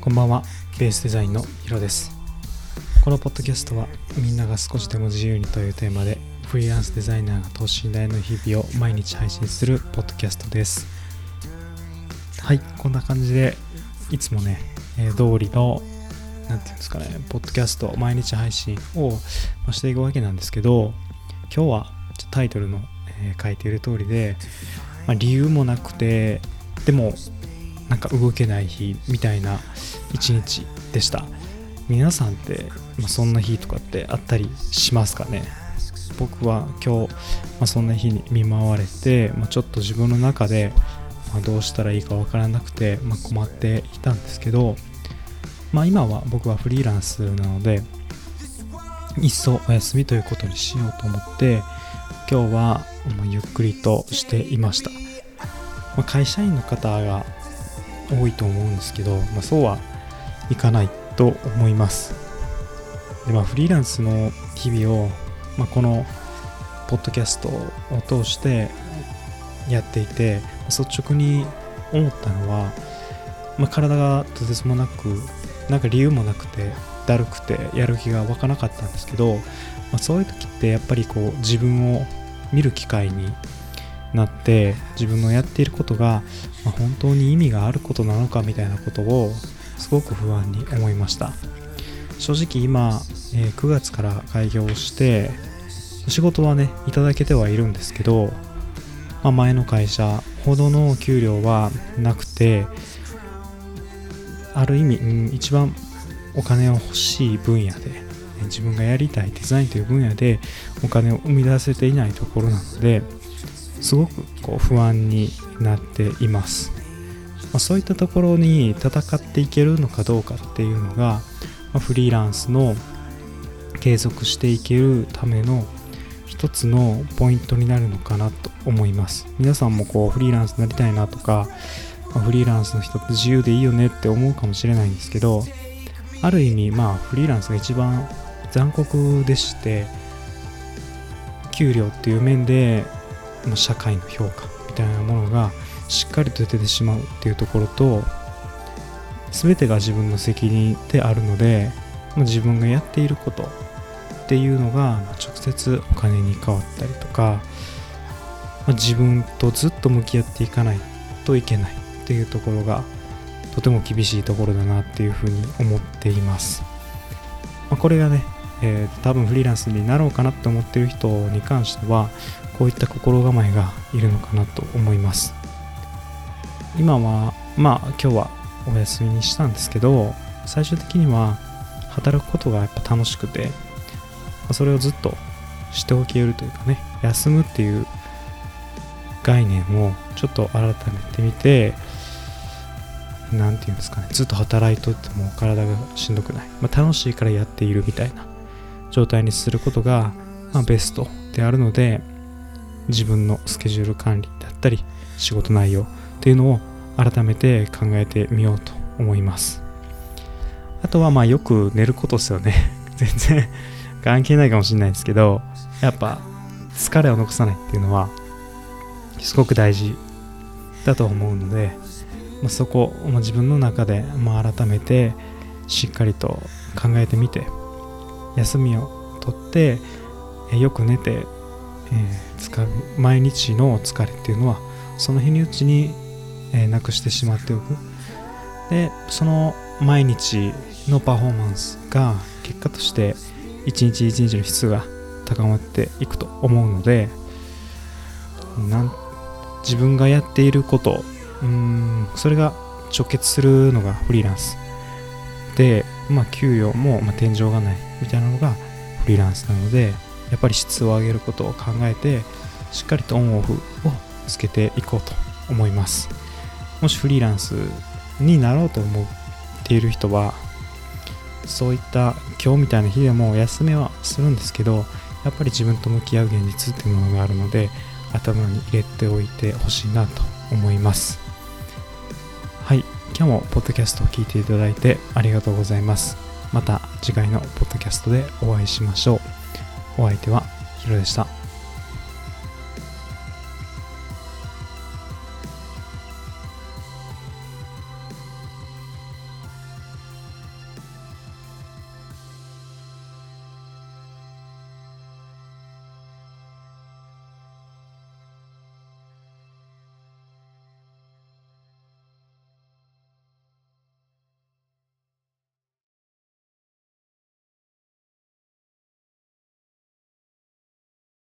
こんばんは。ベースデザインのヒロです。このポッドキャストはみんなが少しでも自由にというテーマでフリーランスデザイナーが等身大の日々を毎日配信するポッドキャストです。はいこんな感じでいつもね、えー、通りの何て言うんですかねポッドキャスト毎日配信をしていくわけなんですけど今日はタイトルの、えー、書いている通りで、まあ、理由もなくてでもなんか動けない日みたいな一日でした。皆さんって、まあ、そんな日とかってあったりしますかね？僕は今日、まあ、そんな日に見舞われて、まあ、ちょっと自分の中で、ま、どうしたらいいかわからなくて、ま困っていたんですけど、まあ、今は僕はフリーランスなのでいっそお休みということにしようと思って今日はゆっくりとしていました、ま会社員の方が多いと思うんですけど、まあ、そうはいかないと思います。で、まあ、フリーランスの日々を、まあ、このポッドキャストを通してやっていて率直に思ったのは、まあ、体がとてつもなくなんか理由もなくてだるくてやる気が湧かなかったんですけど、まあ、そういう時ってやっぱりこう自分を見る機会になって自分のやっていることが、ま、本当に意味があることなのかみたいなことをすごく不安に思いました。正直今、え、9月から開業して仕事はねいただけてはいるんですけど、まあ、前の会社ほどの給料はなくてある意味、うん、一番お金を欲しい分野で自分がやりたいデザインという分野でお金を生み出せていないところなのですごくこう不安になっています、まあ、そういったところに戦っていけるのかどうかっていうのが、まあ、フリーランスの継続していけるための一つのポイントになるのかなと思います。皆さんもこうフリーランスになりたいなとか、まあ、フリーランスの人って自由でいいよねって思うかもしれないんですけどある意味まあフリーランスが一番残酷でして給料っていう面で社会の評価みたいなものがしっかりと出てしまうっていうところと全てが自分の責任であるので自分がやっていることっていうのが直接お金に変わったりとか自分とずっと向き合っていかないといけないっていうところがとても厳しいところだなっていうふうに思っています、まあ、これがね、えー、多分フリーランスになろうかなって思ってる人に関してはこういった心構えがいるのかなと思います。今はまあ今日はお休みにしたんですけど最終的には働くことがやっぱ楽しくてそれをずっとしておけるというかね休むっていう概念をちょっと改めてみて何て言うんですかねずっと働いとっても体がしんどくない、まあ、楽しいからやっているみたいな。状態にすることが、まあ、ベストであるので自分のスケジュール管理だったり仕事内容っていうのを改めて考えてみようと思います。あとはまあよく寝ることですよね。全然 関係ないかもしれないですけどやっぱ疲れを残さないっていうのはすごく大事だと思うので、まあ、そこ、ま、自分の中で、まあ、改めてしっかりと考えてみて休みをとってよく寝てえー、使う毎日の疲れっていうのはその日にうちに、えー、なくしてしまっておく。でその毎日のパフォーマンスが結果として一日一日の質が高まっていくと思うのでなん自分がやっていることうんそれが直結するのがフリーランス。で、まあ、給与も、まあ、天井がないみたいなのがフリーランスなのでやっぱり質を上げることを考えてしっかりとオンオフをつけていこうと思います。もしフリーランスになろうと思っている人はそういった今日みたいな日でも休みはするんですけどやっぱり自分と向き合う現実っていうものがあるので頭に入れておいてほしいなと思います。はい。今日もポッドキャストを聞いていただいてありがとうございますまた次回のポッドキャストでお会いしましょうお相手はヒロでした。